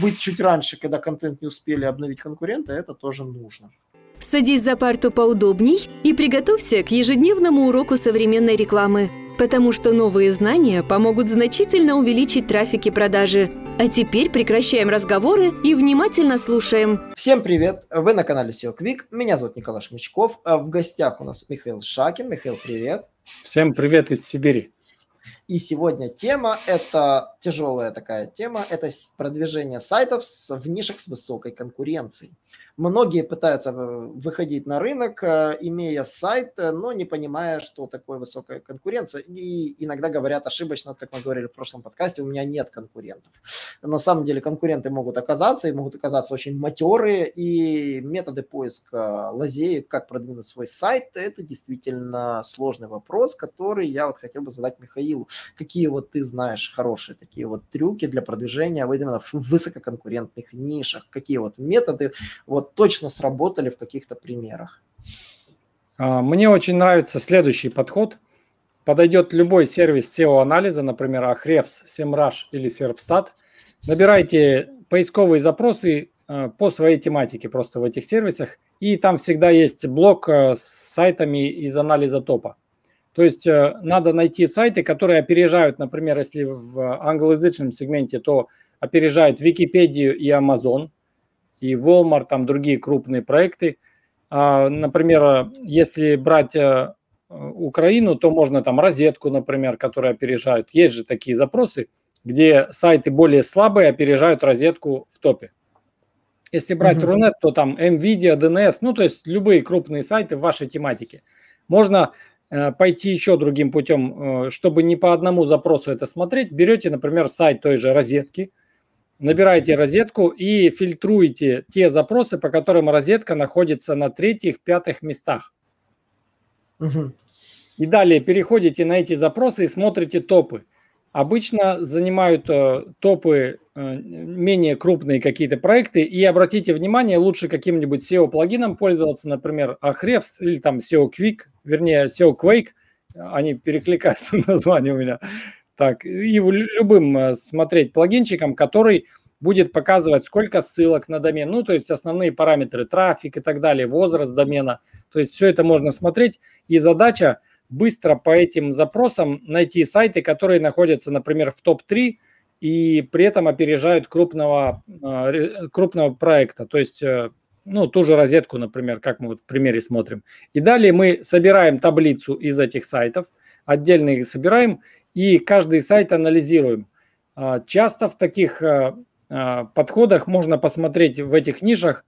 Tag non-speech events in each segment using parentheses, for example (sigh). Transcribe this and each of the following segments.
быть чуть раньше, когда контент не успели обновить конкуренты, это тоже нужно. Садись за парту поудобней и приготовься к ежедневному уроку современной рекламы, потому что новые знания помогут значительно увеличить трафик и продажи. А теперь прекращаем разговоры и внимательно слушаем. Всем привет! Вы на канале SEO Quick. Меня зовут Николай Шмычков. А в гостях у нас Михаил Шакин. Михаил, привет! Всем привет из Сибири! И сегодня тема, это тяжелая такая тема, это продвижение сайтов в нишах с высокой конкуренцией. Многие пытаются выходить на рынок, э, имея сайт, э, но не понимая, что такое высокая конкуренция. И иногда говорят ошибочно, как мы говорили в прошлом подкасте, у меня нет конкурентов. На самом деле конкуренты могут оказаться, и могут оказаться очень матерые, и методы поиска лазеек, как продвинуть свой сайт, это действительно сложный вопрос, который я вот хотел бы задать Михаилу. Какие вот ты знаешь хорошие такие вот трюки для продвижения именно в высококонкурентных нишах? Какие вот методы вот точно сработали в каких-то примерах. А, мне очень нравится следующий подход. Подойдет любой сервис SEO-анализа, например, Ahrefs, SEMrush или Serpstat. Набирайте поисковые запросы а, по своей тематике просто в этих сервисах. И там всегда есть блок а, с сайтами из анализа топа. То есть надо найти сайты, которые опережают, например, если в англоязычном сегменте, то опережают Википедию и Amazon – и Walmart, там другие крупные проекты. А, например, если брать э, Украину, то можно там розетку, например, которая опережают. Есть же такие запросы, где сайты более слабые опережают розетку в топе. Если брать uh-huh. Рунет, то там NVIDIA, DNS, ну то есть любые крупные сайты в вашей тематике. Можно э, пойти еще другим путем, э, чтобы не по одному запросу это смотреть. Берете, например, сайт той же розетки – набираете розетку и фильтруете те запросы, по которым розетка находится на третьих, пятых местах. Угу. И далее переходите на эти запросы и смотрите топы. Обычно занимают э, топы э, менее крупные какие-то проекты. И обратите внимание, лучше каким-нибудь SEO-плагином пользоваться, например, Ahrefs или там SEO Quick, вернее SEO Quake. Они перекликаются (laughs) название у меня. Так, и любым э, смотреть плагинчиком, который будет показывать, сколько ссылок на домен, ну, то есть основные параметры, трафик и так далее, возраст домена. То есть все это можно смотреть. И задача быстро по этим запросам найти сайты, которые находятся, например, в топ-3 и при этом опережают крупного, э, крупного проекта. То есть, э, ну, ту же розетку, например, как мы вот в примере смотрим. И далее мы собираем таблицу из этих сайтов, отдельно их собираем и каждый сайт анализируем. А, часто в таких а, а, подходах можно посмотреть в этих нишах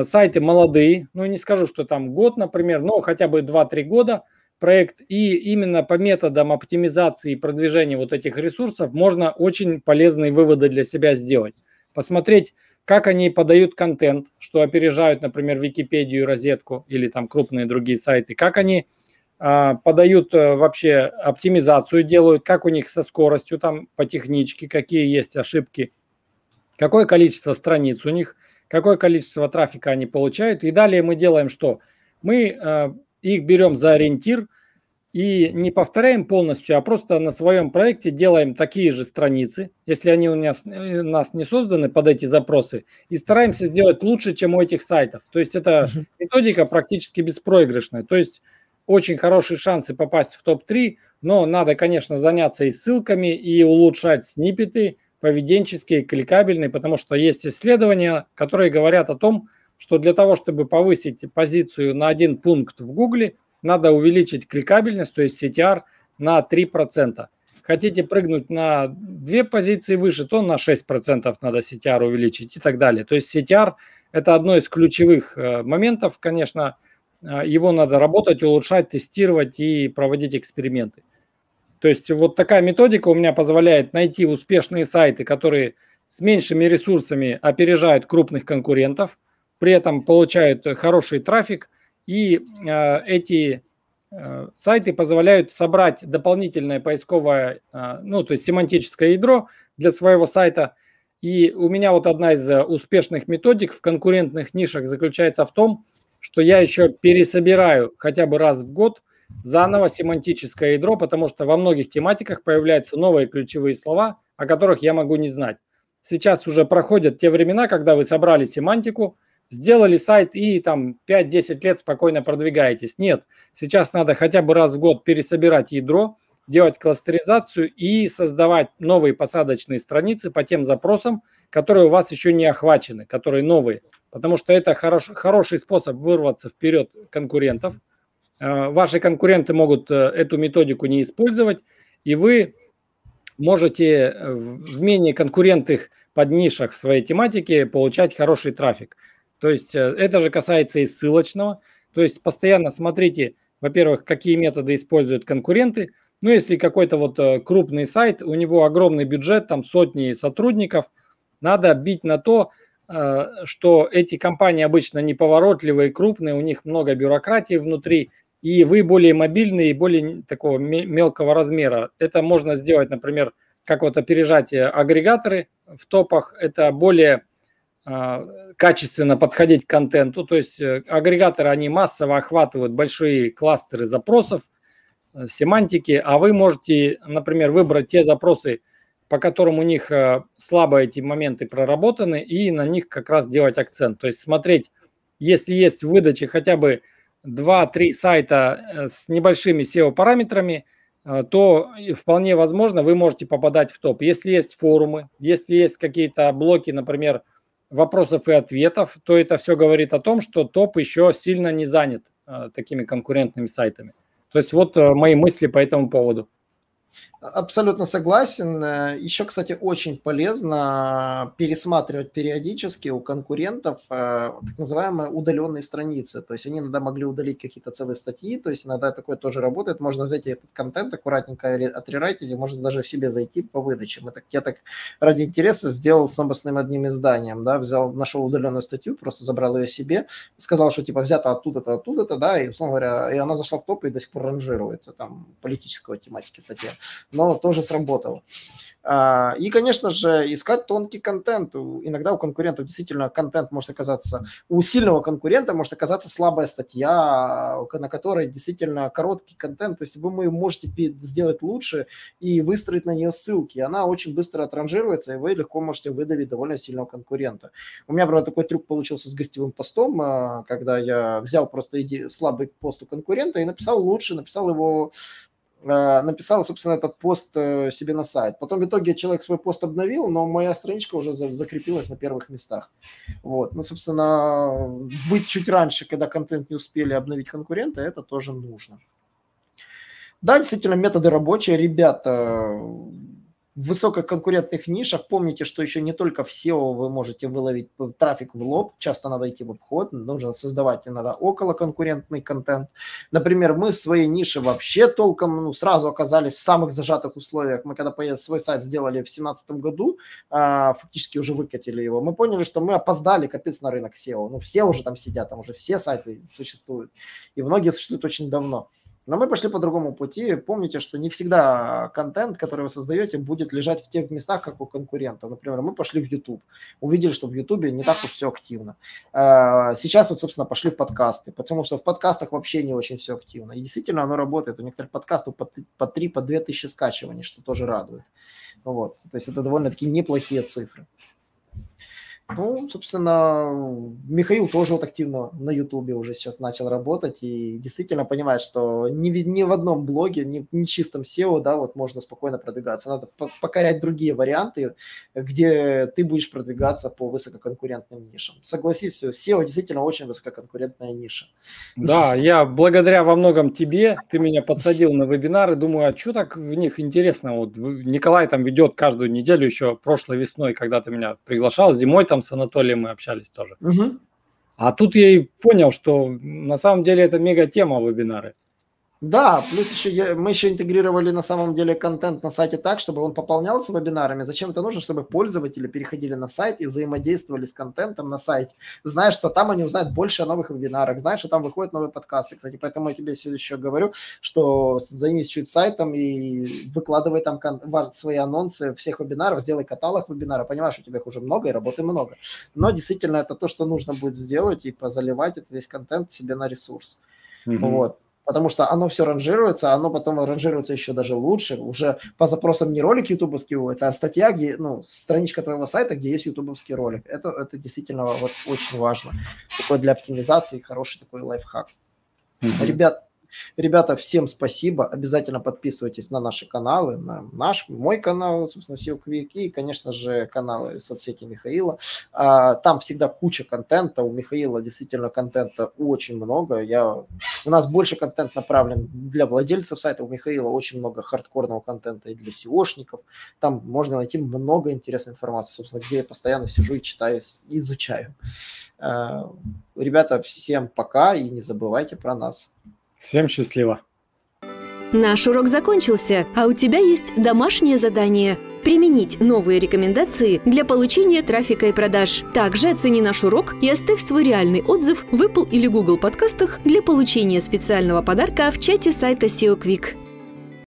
сайты молодые, ну не скажу, что там год, например, но хотя бы 2-3 года проект, и именно по методам оптимизации и продвижения вот этих ресурсов можно очень полезные выводы для себя сделать. Посмотреть, как они подают контент, что опережают, например, Википедию, розетку или там крупные другие сайты, как они а, подают э, вообще оптимизацию, делают, как у них со скоростью там по техничке, какие есть ошибки, какое количество страниц у них, какое количество трафика они получают. И далее мы делаем что? Мы э, их берем за ориентир и не повторяем полностью, а просто на своем проекте делаем такие же страницы, если они у нас, э, у нас не созданы под эти запросы, и стараемся сделать лучше, чем у этих сайтов. То есть это методика практически беспроигрышная. То есть очень хорошие шансы попасть в топ-3, но надо, конечно, заняться и ссылками, и улучшать снипеты поведенческие, кликабельные, потому что есть исследования, которые говорят о том, что для того, чтобы повысить позицию на один пункт в Гугле, надо увеличить кликабельность, то есть CTR, на 3%. Хотите прыгнуть на две позиции выше, то на 6% надо CTR увеличить и так далее. То есть CTR – это одно из ключевых э, моментов, конечно, а, его надо работать, улучшать, тестировать и проводить эксперименты. То есть вот такая методика у меня позволяет найти успешные сайты, которые с меньшими ресурсами опережают крупных конкурентов, при этом получают хороший трафик, и э, эти э, сайты позволяют собрать дополнительное поисковое, э, ну, то есть семантическое ядро для своего сайта. И у меня вот одна из успешных методик в конкурентных нишах заключается в том, что я еще пересобираю хотя бы раз в год заново семантическое ядро, потому что во многих тематиках появляются новые ключевые слова, о которых я могу не знать. сейчас уже проходят те времена, когда вы собрали семантику, сделали сайт и там 5-10 лет спокойно продвигаетесь. Нет, сейчас надо хотя бы раз в год пересобирать ядро, делать кластеризацию и создавать новые посадочные страницы по тем запросам, которые у вас еще не охвачены, которые новые. Потому что это хорош, хороший способ вырваться вперед конкурентов. Э, ваши конкуренты могут э, эту методику не использовать, и вы можете э, в менее конкурентных под нишах в своей тематике получать хороший трафик. То есть это же касается и ссылочного. То есть постоянно смотрите, во-первых, какие методы используют конкуренты – ну, если какой-то вот э, крупный сайт, у него огромный бюджет, там сотни сотрудников, надо бить на то, э, что эти компании обычно неповоротливые, крупные, у них много бюрократии внутри, и вы более мобильные и более такого мелкого размера. Это можно сделать, например, как вот опережать агрегаторы в топах, это более э, качественно подходить к контенту. То есть агрегаторы, они массово охватывают большие кластеры запросов, Э, семантики, а вы можете, например, выбрать те запросы, по которым у них э, слабо эти моменты проработаны, и на них как раз делать акцент. То есть смотреть, если есть в выдаче хотя бы 2-3 сайта э, с небольшими SEO-параметрами, то вполне возможно вы можете попадать в топ. Если есть форумы, если есть какие-то блоки, например, вопросов и ответов, то это все говорит о том, что топ еще сильно не занят такими конкурентными сайтами. То есть вот э, мои мысли по этому поводу. Абсолютно согласен. Еще, кстати, очень полезно пересматривать периодически у конкурентов э, так называемые удаленные страницы. То есть они иногда могли удалить какие-то целые статьи, то есть иногда такое тоже работает. Можно взять этот контент аккуратненько отрерайтить, и можно даже в себе зайти по выдаче. Мы так, я так ради интереса сделал с новостным одним изданием, да, взял, нашел удаленную статью, просто забрал ее себе, сказал, что типа взято оттуда-то, оттуда-то, да, и, условно говоря, и она зашла в топ и до сих пор ранжируется, там, политического тематики статья но тоже сработало. А, и, конечно же, искать тонкий контент. Иногда у конкурентов действительно контент может оказаться, у сильного конкурента может оказаться слабая статья, на которой действительно короткий контент. То есть вы можете сделать лучше и выстроить на нее ссылки. Она очень быстро отранжируется, и вы легко можете выдавить довольно сильного конкурента. У меня, правда, такой трюк получился с гостевым постом, а, когда я взял просто слабый пост у конкурента и написал лучше, написал его написал, собственно, этот пост э, себе на сайт. Потом в итоге человек свой пост обновил, но моя страничка уже закрепилась на первых местах. Вот. Ну, собственно, быть чуть раньше, когда контент не успели обновить конкуренты, это тоже нужно. Да, действительно, методы рабочие. Ребята, в высококонкурентных нишах помните, что еще не только в SEO вы можете выловить трафик в лоб, часто надо идти в обход, нужно создавать иногда околоконкурентный контент. Например, мы в своей нише вообще толком ну, сразу оказались в самых зажатых условиях. Мы когда свой сайт сделали в 2017 году, а, фактически уже выкатили его, мы поняли, что мы опоздали капец на рынок SEO. Ну, все уже там сидят, там уже все сайты существуют. И многие существуют очень давно. Но мы пошли по другому пути. Помните, что не всегда контент, который вы создаете, будет лежать в тех местах, как у конкурента. Например, мы пошли в YouTube, увидели, что в YouTube не так уж все активно. А, сейчас вот, собственно, пошли в подкасты, потому что в подкастах вообще не очень все активно. И действительно оно работает. У некоторых подкастов по, по 3, по 2 тысячи скачиваний, что тоже радует. Вот. То есть это довольно-таки неплохие цифры. Ну, собственно, Михаил тоже вот активно на Ютубе уже сейчас начал работать и действительно понимает, что ни, ни в одном блоге, ни, ни чистом SEO, да, вот можно спокойно продвигаться. Надо покорять другие варианты, где ты будешь продвигаться по высококонкурентным нишам. Согласись, SEO действительно очень высококонкурентная ниша. Да, (laughs) я благодаря во многом тебе, ты меня подсадил на вебинары, думаю, а что так в них интересно? Вот Николай там ведет каждую неделю еще прошлой весной, когда ты меня приглашал, зимой там с Анатолием мы общались тоже. Угу. А тут я и понял, что на самом деле это мега тема вебинары. Да, плюс еще я, мы еще интегрировали на самом деле контент на сайте так, чтобы он пополнялся вебинарами. Зачем это нужно? Чтобы пользователи переходили на сайт и взаимодействовали с контентом на сайте, зная, что там они узнают больше о новых вебинарах, зная, что там выходят новые подкасты. Кстати, поэтому я тебе еще говорю, что займись чуть сайтом и выкладывай там свои анонсы всех вебинаров, сделай каталог вебинара. Понимаешь, у тебя их уже много и работы много. Но действительно это то, что нужно будет сделать и позаливать этот весь контент себе на ресурс. Угу. Вот. Потому что оно все ранжируется, оно потом ранжируется еще даже лучше, уже по запросам не ролик ютубовский выводится, а статья, где, ну, страничка твоего сайта, где есть ютубовский ролик. Это, это действительно вот очень важно. Такой для оптимизации хороший такой лайфхак. Mm-hmm. Ребят, Ребята, всем спасибо. Обязательно подписывайтесь на наши каналы, на наш, мой канал, собственно, SEO Quick и, конечно же, каналы соцсети Михаила. А, там всегда куча контента. У Михаила действительно контента очень много. Я... У нас больше контент направлен для владельцев сайта. У Михаила очень много хардкорного контента и для SEOшников. Там можно найти много интересной информации, собственно, где я постоянно сижу и читаю, изучаю. А, ребята, всем пока и не забывайте про нас. Всем счастливо. Наш урок закончился, а у тебя есть домашнее задание – применить новые рекомендации для получения трафика и продаж. Также оцени наш урок и оставь свой реальный отзыв в Apple или Google подкастах для получения специального подарка в чате сайта SEO Quick.